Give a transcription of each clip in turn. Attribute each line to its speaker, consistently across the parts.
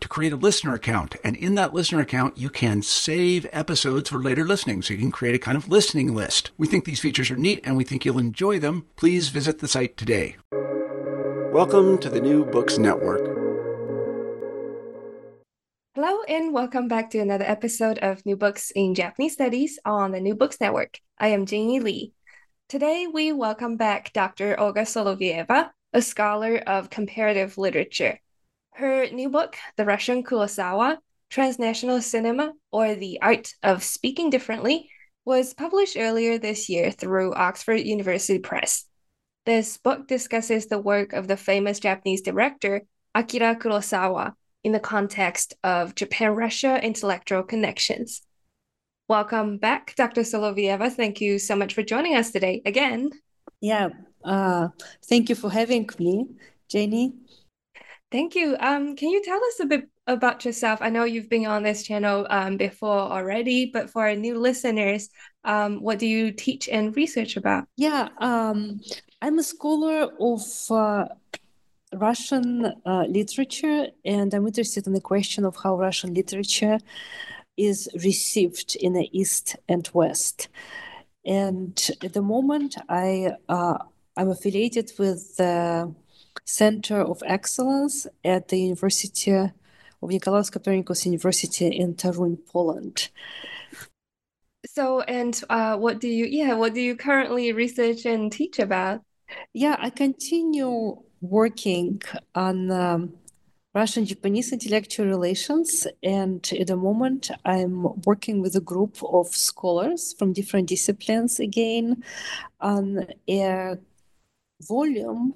Speaker 1: to create a listener account. And in that listener account, you can save episodes for later listening. So you can create a kind of listening list. We think these features are neat and we think you'll enjoy them. Please visit the site today. Welcome to the New Books Network.
Speaker 2: Hello, and welcome back to another episode of New Books in Japanese Studies on the New Books Network. I am Jingyi Li. Today, we welcome back Dr. Olga Solovieva, a scholar of comparative literature. Her new book, The Russian Kurosawa Transnational Cinema or the Art of Speaking Differently, was published earlier this year through Oxford University Press. This book discusses the work of the famous Japanese director Akira Kurosawa in the context of Japan Russia intellectual connections. Welcome back, Dr. Solovieva. Thank you so much for joining us today again.
Speaker 3: Yeah, uh, thank you for having me, Jingyi.
Speaker 2: Thank you. Um, can you tell us a bit about yourself? I know you've been on this channel um, before already, but for our new listeners, um, what do you teach and research about?
Speaker 3: Yeah, um, I'm a scholar of uh, Russian uh, literature, and I'm interested in the question of how Russian literature is received in the East and West. And at the moment, I uh, I'm affiliated with the Center of Excellence at the University of Nicolaus Copernicus University in Toruń, Poland.
Speaker 2: So, and uh, what do you, yeah, what do you currently research and teach about?
Speaker 3: Yeah, I continue working on um, Russian Japanese intellectual relations, and at the moment, I'm working with a group of scholars from different disciplines again on a volume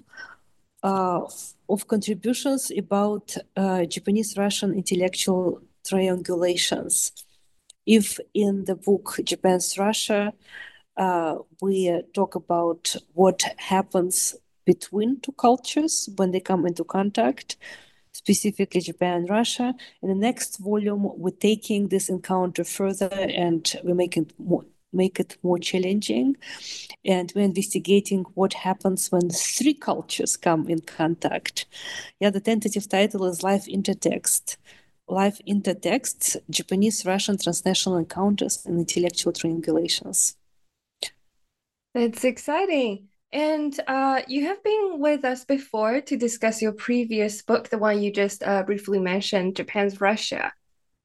Speaker 3: of contributions about uh, Japanese Russian intellectual triangulations. If in the book Japan's Russia, uh, we talk about what happens between two cultures when they come into contact, specifically Japan and Russia. In the next volume, we're taking this encounter further and we're making more make it more challenging. And we're investigating what happens when three cultures come in contact. Yeah, the tentative title is Life Intertext. Life Intertext Japanese Russian Transnational Encounters and Intellectual Triangulations.
Speaker 2: That's exciting. And uh, you have been with us before to discuss your previous book, the one you just uh, briefly mentioned, Japan's Russia.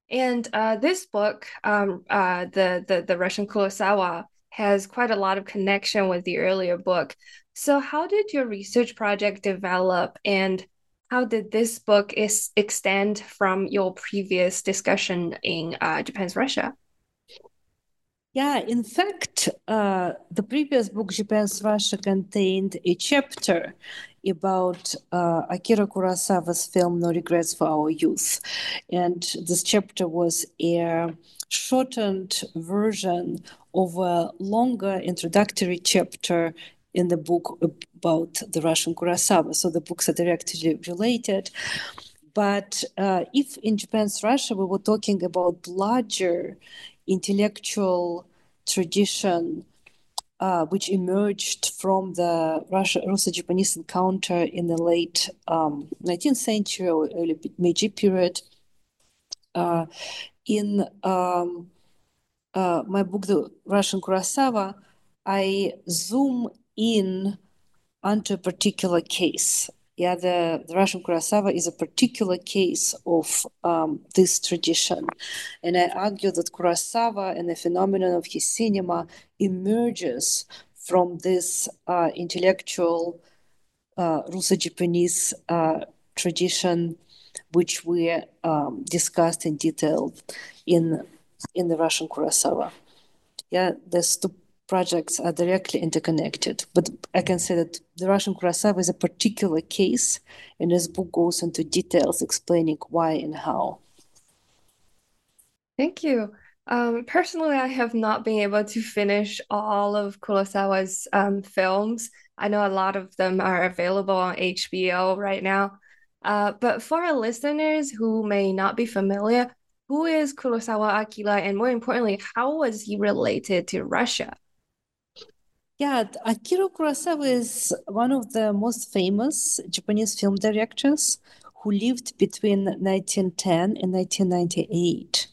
Speaker 2: And uh, this book, um, uh, the, the the Russian Kurosawa, has quite a lot of connection with the earlier book. So, how did your research project develop, and how did this book is extend from your previous discussion in uh, Japan's Russia?
Speaker 3: Yeah, in fact, uh, the previous book, Japan's Russia, contained a chapter about uh, Akira Kurosawa's film No Regrets for Our Youth. And this chapter was a shortened version of a longer introductory chapter in the book about the Russian Kurosawa. So the books are directly related. But uh, if in Japan's Russia we were talking about larger intellectual tradition uh, which emerged from the Russia Russo-Japanese encounter in the late um, 19th century or early Meiji period. Uh, in um, uh, my book, The Russian Kurosawa, I zoom in onto a particular case. Yeah, the, the Russian Kurosawa is a particular case of um, this tradition. And I argue that Kurosawa and the phenomenon of his cinema emerges from this uh, intellectual uh, Russo-Japanese uh, tradition, which we um, discussed in detail in in the Russian Kurosawa. Yeah, two projects are directly interconnected, but I can say that the Russian Kurosawa is a particular case, and his book goes into details explaining why and how.
Speaker 2: Thank you. Um, personally, I have not been able to finish all of Kurosawa's um, films. I know a lot of them are available on HBO right now. Uh, but for our listeners who may not be familiar, who is Kurosawa Akira, and more importantly, how was he related to Russia?
Speaker 3: Yeah, Akira Kurosawa is one of the most famous Japanese film directors who lived between 1910 and 1998.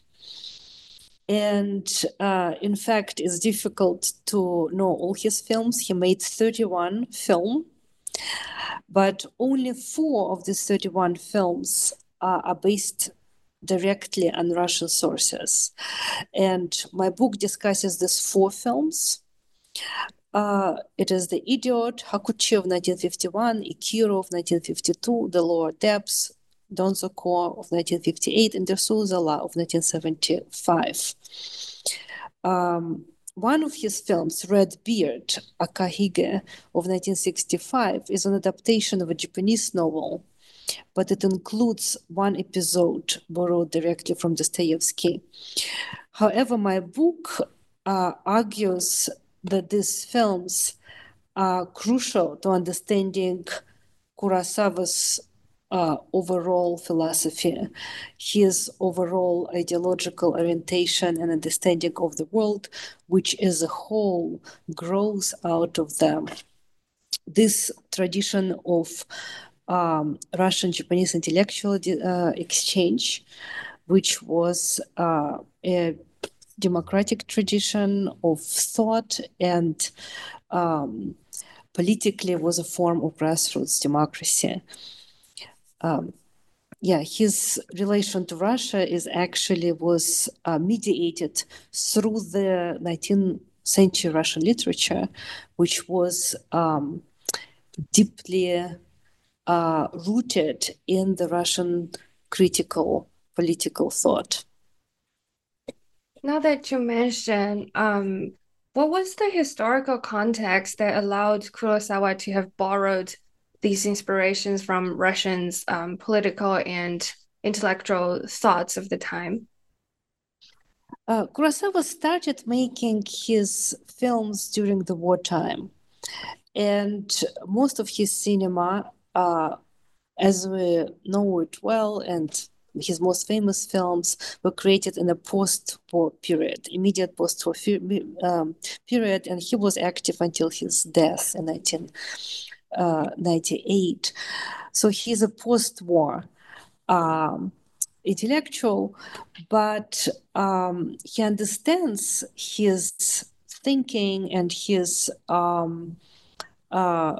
Speaker 3: And uh, in fact, it's difficult to know all his films. He made 31 films, but only four of these 31 films uh, are based directly on Russian sources. And my book discusses these four films. It is The Idiot, Hakuchi of 1951, Ikiru of 1952, The Lower Depths, Donzoko of 1958, and Dersu Uzala of 1975. Um, one of his films, Red Beard, Akahige of 1965, is an adaptation of a Japanese novel but it includes one episode borrowed directly from Dostoevsky. However, my book uh, argues that these films are crucial to understanding Kurosawa's uh, overall philosophy, his overall ideological orientation and understanding of the world, which as a whole grows out of them. This tradition of um, Russian Japanese intellectual uh, exchange, which was uh, a democratic tradition of thought and um, politically was a form of grassroots democracy. Um, yeah, his relation to Russia is actually was uh, mediated through the 19th century Russian literature, which was um, deeply uh, rooted in the Russian critical political thought.
Speaker 2: Now that you mention, um, what was the historical context that allowed Kurosawa to have borrowed these inspirations from Russians' um, political and intellectual thoughts of the time?
Speaker 3: Uh, Kurosawa started making his films during the wartime, and most of his cinema uh, as we know it well, and his most famous films were created in a post-war period, immediate post-war um, period, and he was active until his death in 1998. Uh, so he's a post-war um, intellectual, but um, he understands his thinking and his um, uh,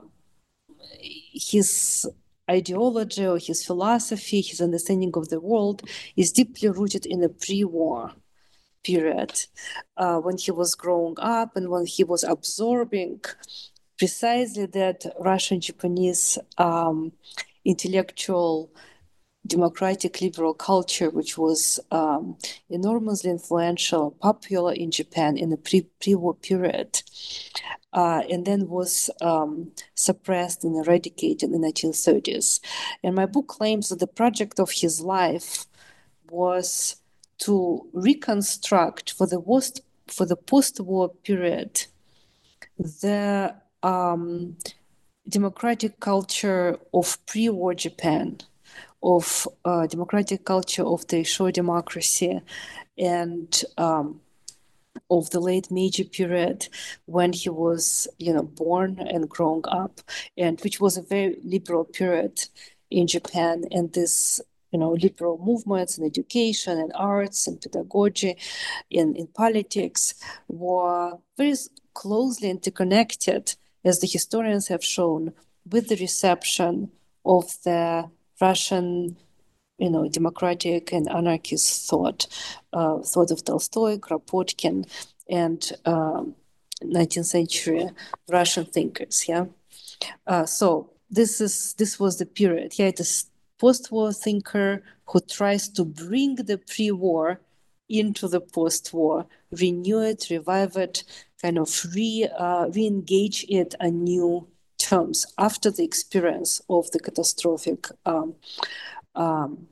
Speaker 3: his ideology or his philosophy, his understanding of the world is deeply rooted in the pre-war period uh, when he was growing up and when he was absorbing precisely that Russian Japanese um, intellectual democratic liberal culture, which was um, enormously influential, popular in Japan in the pre pre war period, uh, and then was um, suppressed and eradicated in the 1930s. And my book claims that the project of his life was to reconstruct for the post for the post-war period the um, democratic culture of pre-war Japan of uh, democratic culture of the Taisho democracy and um, of the late Meiji period when he was, you know, born and growing up, and which was a very liberal period in Japan. And this, you know, liberal movements in education and arts and pedagogy, in, in politics, were very closely interconnected, as the historians have shown, with the reception of the Russian you know, democratic and anarchist thought, uh, thought of Tolstoy, Kropotkin, and um, 19th century Russian thinkers. Yeah, uh, so this is this was the period. Yeah, it is post-war thinker who tries to bring the pre-war into the post-war, renew it, revive it, kind of re uh, re-engage it anew terms after the experience of the catastrophic um, um,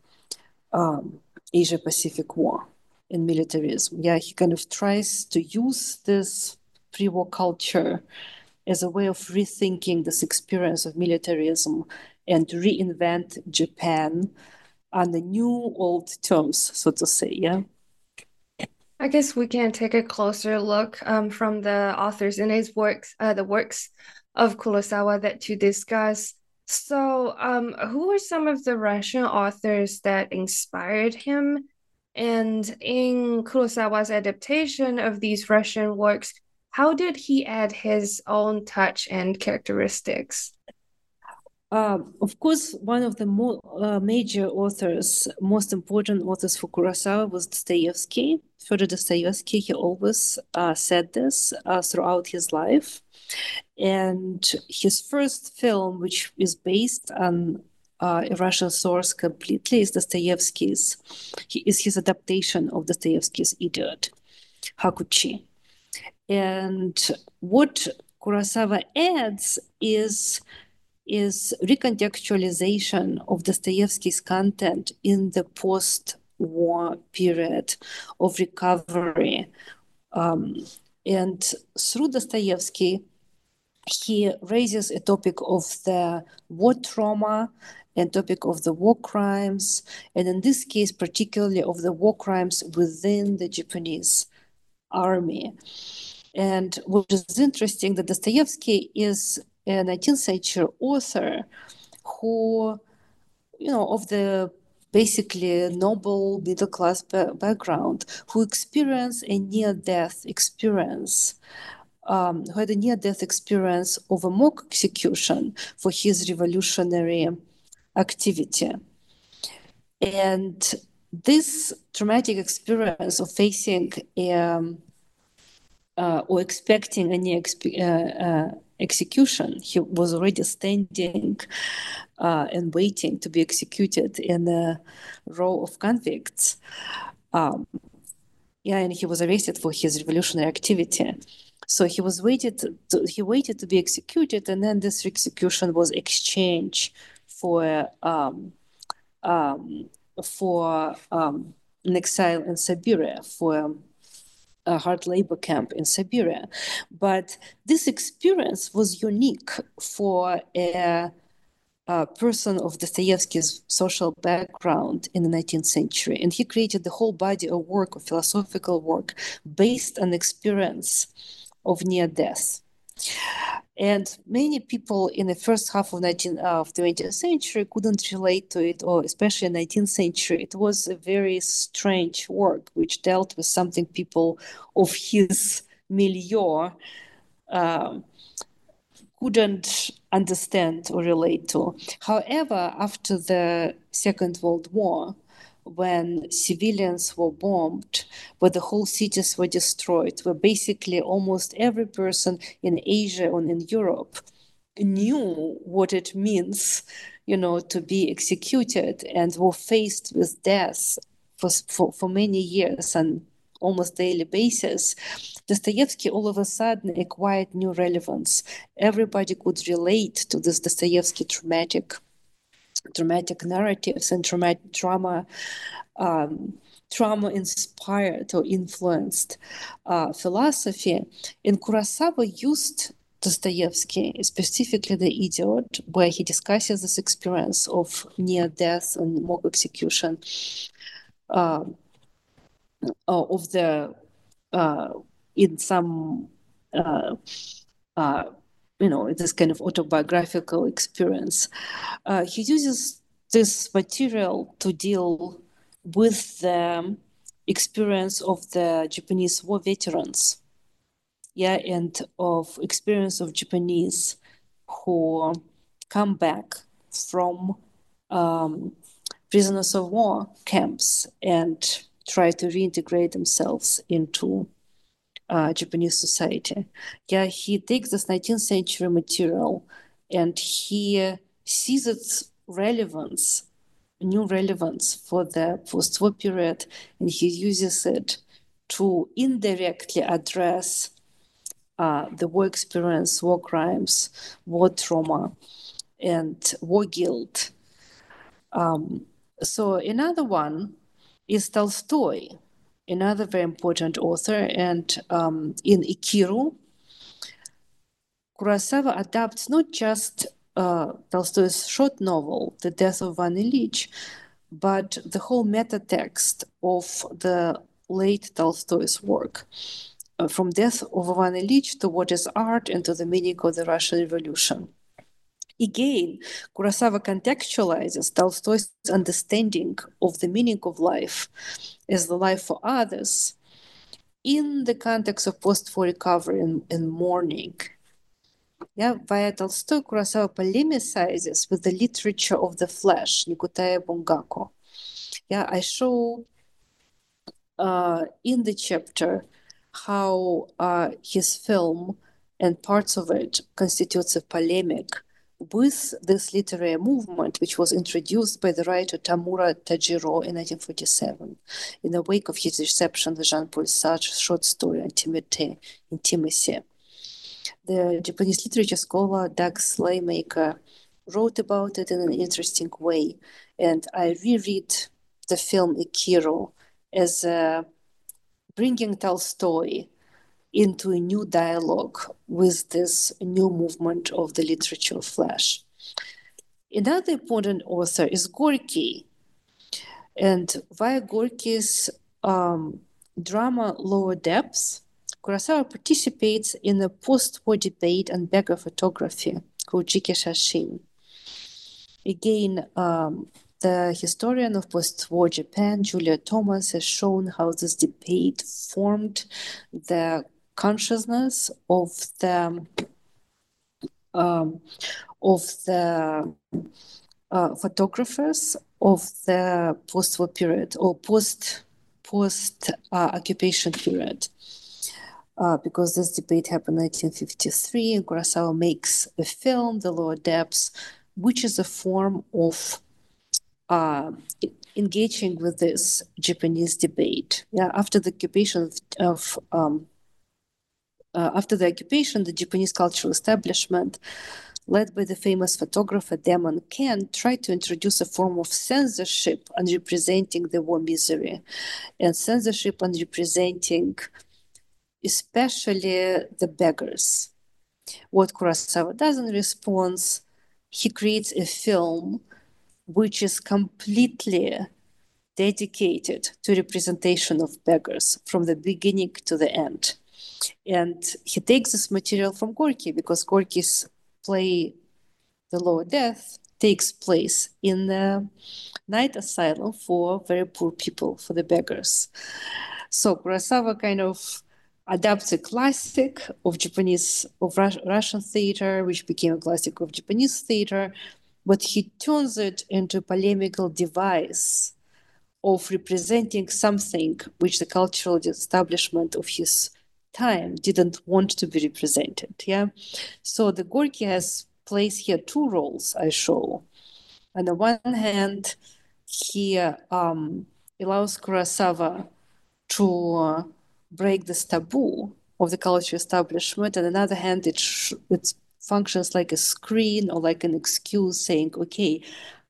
Speaker 3: um, Asia Pacific War in militarism. Yeah, he kind of tries to use this pre war culture as a way of rethinking this experience of militarism and reinvent Japan on the new old terms, so to say. Yeah.
Speaker 2: I guess we can take a closer look um, from the authors in his works, uh, the works of Kurosawa that to discuss so, um, who are some of the Russian authors that inspired him? And in Kurosawa's adaptation of these Russian works, how did he add his own touch and characteristics?
Speaker 3: Um, of course, one of the mo- uh, major authors, most important authors for Kurosawa was Dostoevsky. Fyodor Dostoevsky, he always uh, said this uh, throughout his life. And his first film, which is based on uh, a Russian source completely, is Dostoevsky's. He is his adaptation of Dostoevsky's Idiot, Hakuchi. And what Kurosawa adds is is recontextualization of Dostoevsky's content in the post-war period of recovery. Um, and through Dostoevsky, he raises a topic of the war trauma and topic of the war crimes, and in this case, particularly of the war crimes within the Japanese army. And what is interesting that Dostoevsky is a 19th century author who, you know, of the basically noble middle class background, who experienced a near death experience um, who had a near death experience of a mock execution for his revolutionary activity. And this traumatic experience of facing um, uh, or expecting any exp- uh, uh, execution, he was already standing uh, and waiting to be executed in a row of convicts. Um, yeah, and he was arrested for his revolutionary activity. So he was waited to, he waited to be executed, and then this execution was exchanged for um, um, for um, an exile in Siberia for a hard labor camp in Siberia. But this experience was unique for a, a person of Dostoevsky's social background in the 19th century. And he created the whole body of work, of philosophical work, based on experience of near death. And many people in the first half of 19 uh, of the 20th century couldn't relate to it, or especially in 19th century. It was a very strange work which dealt with something people of his milieu um, couldn't understand or relate to. However, after the Second World War, when civilians were bombed, where the whole cities were destroyed, where basically almost every person in Asia and in Europe knew what it means, you know, to be executed and were faced with death for, for, for many years and almost daily basis, Dostoevsky all of a sudden acquired new relevance. Everybody could relate to this Dostoevsky traumatic dramatic narratives and traumatic trauma um, trauma inspired or influenced uh, philosophy. And Kurosawa used Dostoevsky, specifically The Idiot, where he discusses this experience of near death and mock execution uh, of the uh, in some uh, uh, you know this kind of autobiographical experience. Uh, he uses this material to deal with the experience of the Japanese war veterans, yeah, and of experience of Japanese who come back from um, prisoners of war camps and try to reintegrate themselves into uh, Japanese society. Yeah, he takes this 19th century material and he sees its relevance, new relevance for the post war period, and he uses it to indirectly address uh, the war experience, war crimes, war trauma, and war guilt. Um, so, another one is Tolstoy another very important author. And um, in Ikiru, Kurosawa adapts not just uh, Tolstoy's short novel, The Death of Ivan Ilyich, but the whole meta text of the late Tolstoy's work. Uh, from Death of Ivan Ilyich to What is Art and to the Meaning of the Russian Revolution. Again, Kurosawa contextualizes Tolstoy's understanding of the meaning of life as the life for others in the context of post-war recovery and, and mourning. Yeah, via Tolstoy, Kurosawa polemicizes with the literature of the flesh, Nikutaya Bungaku. Yeah, I show uh, in the chapter how uh, his film and parts of it constitutes a polemic with this literary movement, which was introduced by the writer Tamura Taijiro in 1947, in the wake of his reception of Jean-Paul Sartre's short story Intimacy. The Japanese literature scholar Doug Slaymaker wrote about it in an interesting way, and I reread the film Ikiru as uh, bringing Tolstoy into a new dialogue with this new movement of the literature of flesh. Another important author is Gorky. And via Gorky's um, drama Lower Depths, Kurosawa participates in a post-war debate on beggar photography called Jiki Shashin. Again, um, the historian of post-war Japan, Julia Thomas, has shown how this debate formed the consciousness of the um, of the uh, photographers of the post-war period or post post uh, occupation period. Uh, because this debate happened in 1953, and Kurosawa makes a film, The Lower Depths, which is a form of uh, engaging with this Japanese debate. Yeah, after the occupation of, of um, uh, after the occupation, the Japanese cultural establishment, led by the famous photographer Domon Ken, tried to introduce a form of censorship on representing the war misery, and censorship on representing especially the beggars. What Kurosawa does in response, he creates a film which is completely dedicated to representation of beggars from the beginning to the end and he takes this material from Gorky because Gorky's play, The Lower Depths, takes place in the night asylum for very poor people, for the beggars. So Kurosawa kind of adapts a classic of Japanese, of Rus- Russian theater, which became a classic of Japanese theater, but he turns it into a polemical device of representing something which the cultural establishment of his time didn't want to be represented. Yeah. So the Gorky has plays here two roles I show. On the one hand, he um, allows Kurosawa to uh, break this taboo of the culture establishment. And on the other hand, it, sh- it functions like a screen or like an excuse saying, okay,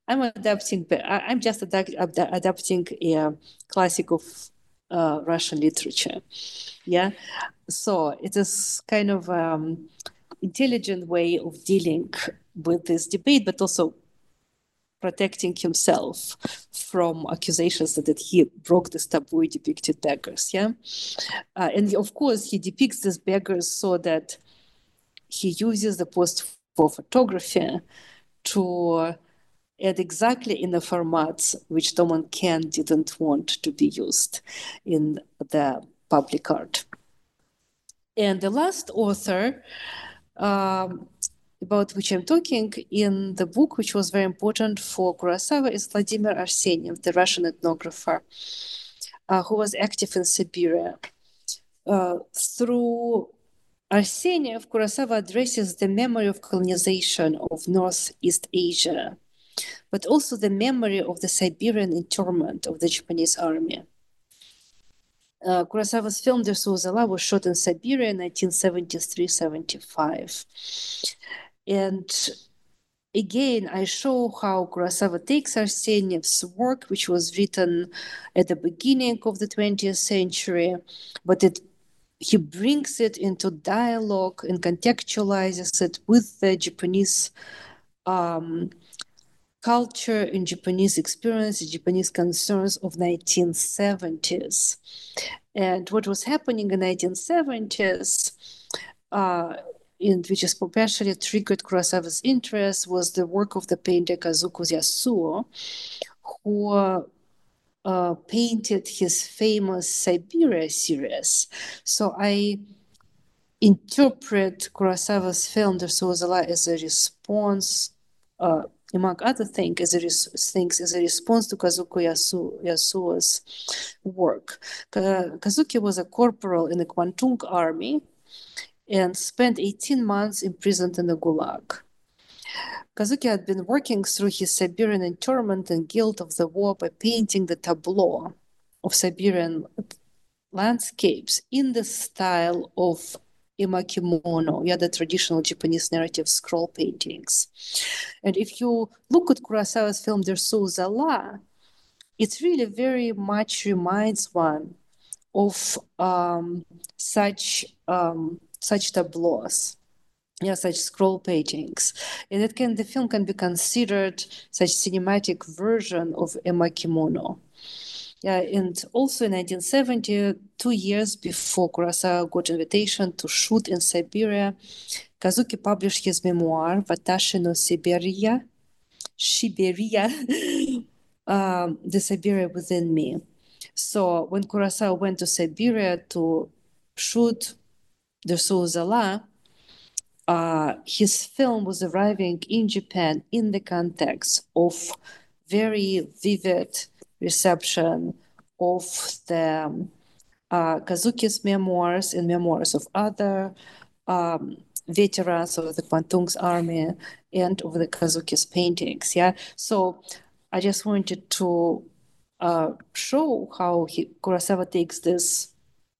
Speaker 3: I'm adapting, but I'm just adapt- adapting a classic of uh, Russian literature. Yeah, so it is kind of um, intelligent way of dealing with this debate, but also protecting himself from accusations that, that he broke this taboo depicted beggars yeah uh, and of course he depicts these beggars so that he uses the post for photography to add exactly in the formats which Domon Ken didn't want to be used in the public art. And the last author um, about which I'm talking in the book, which was very important for Kurosawa, is Vladimir Arseniev, the Russian ethnographer uh, who was active in Siberia. Uh, through Arseniev, Kurosawa addresses the memory of colonization of Northeast Asia, but also the memory of the Siberian internment of the Japanese army. Uh, Kurosawa's film Dersu Uzala was shot in Siberia in 1973-75. And again, I show how Kurosawa takes Arseniev's work, which was written at the beginning of the 20th century, but it he brings it into dialogue and contextualizes it with the Japanese um, culture and Japanese experience, Japanese concerns of 1970s. And what was happening in 1970s, uh, in which is especially triggered Kurosawa's interest, was the work of the painter Kazuki Yasuo, who uh, painted his famous Siberia series. So I interpret Kurosawa's film The Zala as a response, uh, among other things, as a things as a response to Kazuki Yasu- Yasuo's work. Kazuki was a corporal in the Kwantung army and spent 18 months imprisoned in the Gulag. Kazuki had been working through his Siberian internment and guilt of the war by painting the tableau of Siberian landscapes in the style of emakimono, yeah, the traditional Japanese narrative scroll paintings. And if you look at Kurosawa's film Dersu Uzala, it really very much reminds one of um, such um, such tableaus yeah, such scroll paintings. And it can the film can be considered such cinematic version of emakimono. Yeah, and also in 1970, two years before Kurosawa got invitation to shoot in Siberia, Kazuki published his memoir, Watashi no Siberia, Siberia, um, The Siberia Within Me. So when Kurosawa went to Siberia to shoot The Zala, uh, his film was arriving in Japan in the context of very vivid reception of the uh, Kazuki's memoirs and memoirs of other um, veterans of the Kwantung's army and of the Kazuki's paintings. Yeah, so I just wanted to uh, show how he, Kurosawa takes this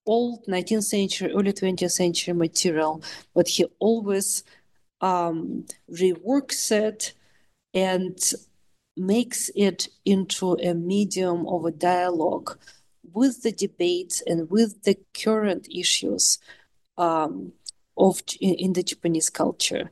Speaker 3: old 19th century, early 20th century material, but he always um, reworks it and makes it into a medium of a dialogue with the debates and with the current issues um, of in the Japanese culture.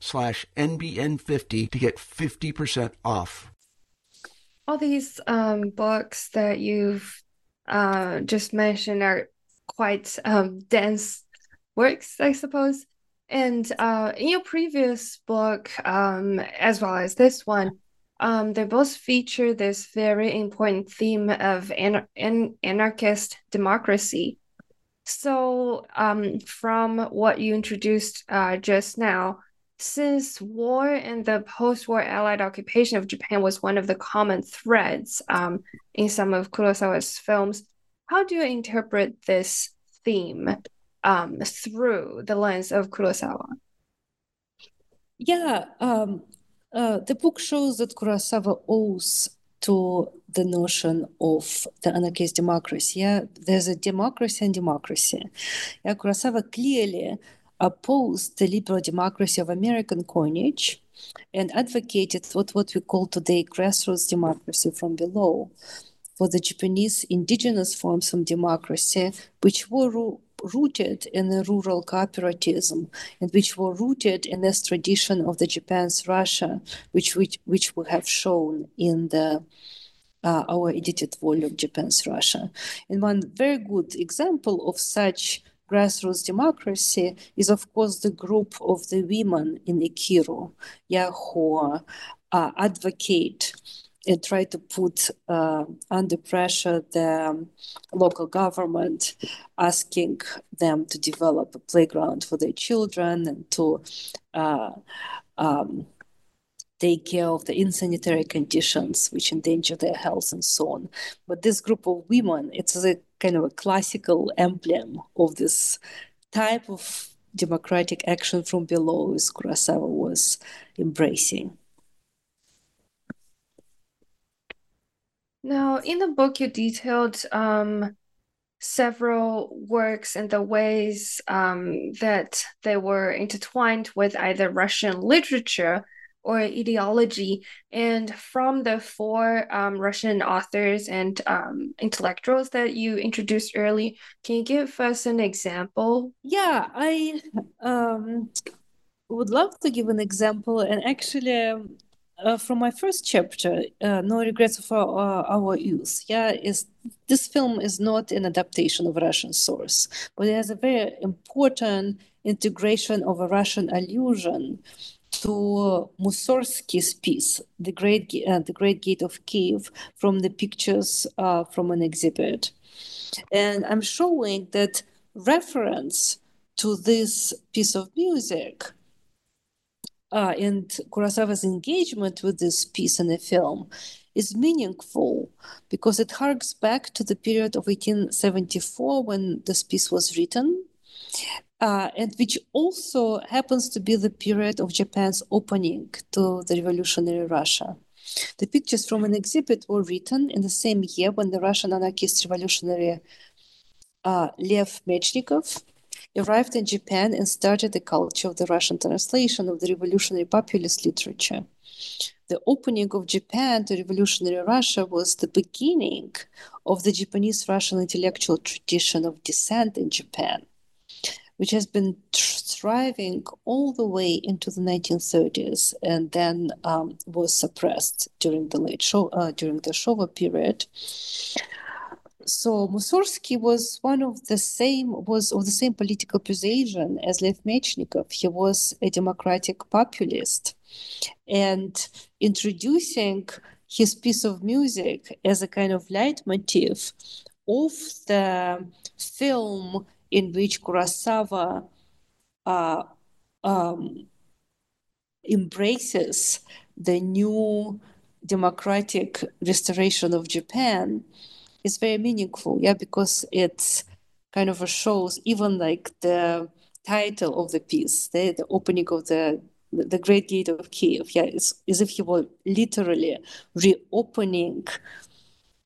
Speaker 1: slash NBN50 to get 50% off.
Speaker 2: All these um, books that you've uh, just mentioned are quite um, dense works, I suppose. And uh, in your previous book, um, as well as this one, um, they both feature this very important theme of an- an- anarchist democracy. So, um, from what you introduced uh, just now, since war and the post-war Allied occupation of Japan was one of the common threads um, in some of Kurosawa's films, how do you interpret this theme um, through the lens of Kurosawa?
Speaker 3: Yeah, um, uh, the book shows that Kurosawa owes to the notion of the anarchist democracy. Yeah, there's a democracy and democracy. Yeah, Kurosawa clearly opposed the liberal democracy of American coinage and advocated what, what we call today grassroots democracy from below for the Japanese indigenous forms of democracy, which were rooted in the rural cooperativism and which were rooted in this tradition of the Japan's Russia, which which, which we have shown in the uh, our edited volume Japan's Russia. And one very good example of such grassroots democracy is of course the group of the women in Ikiru, yeah, who uh, advocate and try to put uh, under pressure the local government, asking them to develop a playground for their children and to uh, um, take care of the insanitary conditions which endanger their health and so on. But this group of women, it's a kind of a classical emblem of this type of democratic action from below as Kurosawa was embracing.
Speaker 2: Now, in the book, you detailed um, several works and the ways um, that they were intertwined with either Russian literature or ideology. And from the four um, Russian authors and um, intellectuals that you introduced early, can you give us an example?
Speaker 3: Yeah, I um, would love to give an example. And actually, um, uh, from my first chapter, uh, No Regrets of our, uh, our Youth, yeah, is this film is not an adaptation of a Russian source, but it has a very important integration of a Russian allusion to Mussorgsky's piece, the Great, uh, the Great Gate of Kiev, from the pictures uh, from an exhibit. And I'm showing that reference to this piece of music uh, and Kurosawa's engagement with this piece in the film is meaningful because it harks back to the period of 1874 when this piece was written, uh, and which also happens to be the period of Japan's opening to the revolutionary Russia. The pictures from an exhibit were written in the same year when the Russian anarchist revolutionary uh, Lev Mechnikov arrived in Japan and started the culture of the Russian translation of the revolutionary populist literature. The opening of Japan to revolutionary Russia was the beginning of the Japanese Russian intellectual tradition of dissent in Japan, which has been thriving all the way into the 1930s and then um, was suppressed during the late show, uh, during the Showa period so Mussorgsky was one of the same was of the same political persuasion as Lev Mechnikov. He was a democratic populist, and introducing his piece of music as a kind of leitmotif of the film in which Kurosawa uh, um, embraces the new democratic restoration of Japan is very meaningful, yeah, because it's kind of shows even like the title of the piece, the, the opening of the the Great Gate of Kiev. Yeah, it's as if he were literally reopening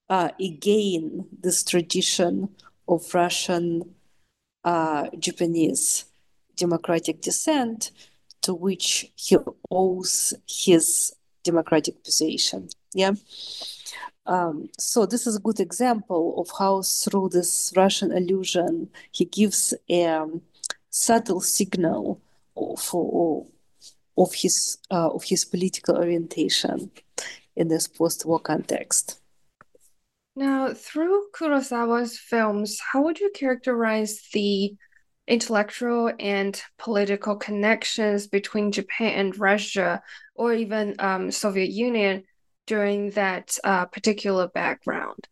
Speaker 3: uh, again this tradition of Russian Japanese democratic descent to which he owes his democratic position. Yeah. Um, so this is a good example of how through this Russian allusion he gives a um, subtle signal of, of his uh, of his political orientation in this post-war context.
Speaker 2: Now, through Kurosawa's films, how would you characterize the intellectual and political connections between Japan and Russia, or even um, Soviet Union during that uh, particular background?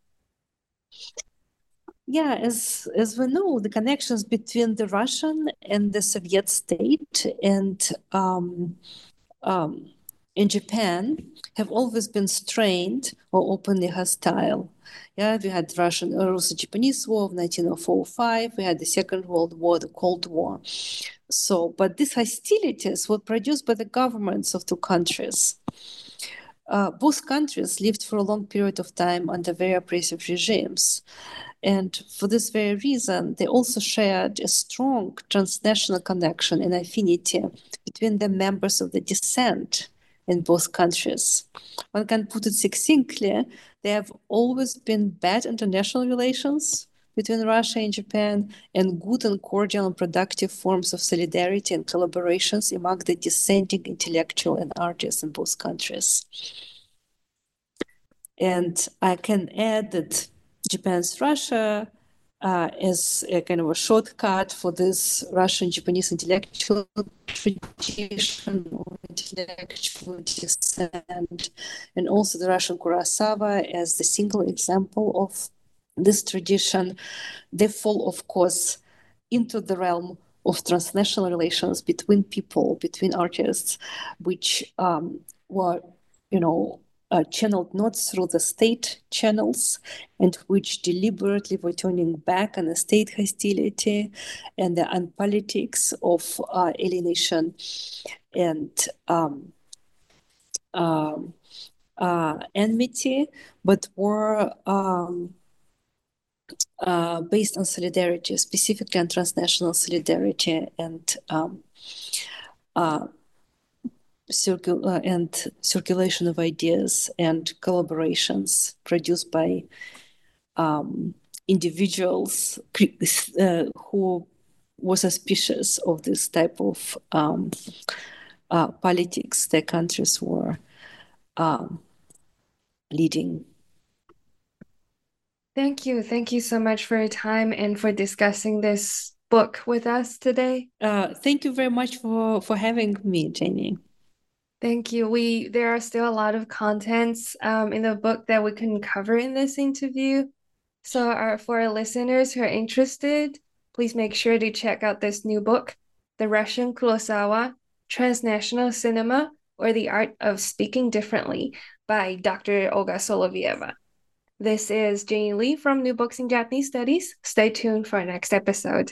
Speaker 3: Yeah, as as we know, the connections between the Russian and the Soviet state and um, um, in Japan have always been strained or openly hostile. Yeah, we had Russian uh, Russo-Japanese War of 1904-5. We had the Second World War, the Cold War. So, but these hostilities were produced by the governments of two countries. Uh, both countries lived for a long period of time under very oppressive regimes. And for this very reason, they also shared a strong transnational connection and affinity between the members of the dissent in both countries. One can put it succinctly, there have always been bad international relations between Russia and Japan and good and cordial and productive forms of solidarity and collaborations among the dissenting intellectual and artists in both countries. And I can add that Japan's Russia uh, as a kind of a shortcut for this Russian Japanese intellectual tradition or intellectual dissent, and also the Russian Kurosawa as the single example of this tradition. They fall, of course, into the realm of transnational relations between people, between artists, which um, were, you know, uh, channeled not through the state channels and which deliberately were turning back on the state hostility and the on politics of uh, alienation. And um, um, uh, enmity, but were um, uh, based on solidarity, specifically on transnational solidarity and um, uh, circul- uh, and circulation of ideas and collaborations produced by um, individuals uh, who were suspicious of this type of um, uh, politics their countries were um, leading.
Speaker 2: Thank you. Thank you so much for your time and for discussing this book with us today.
Speaker 3: Uh, thank you very much for, for having me, Jingyi.
Speaker 2: Thank you. We there are still a lot of contents um, in the book that we couldn't cover in this interview. So our, for our listeners who are interested, please make sure to check out this new book, The Russian Kurosawa, Transnational Cinema, or the Art of Speaking Differently by Dr. Olga Solovieva. This is Jingyi Li from New Books in Japanese Studies. Stay tuned for our next episode.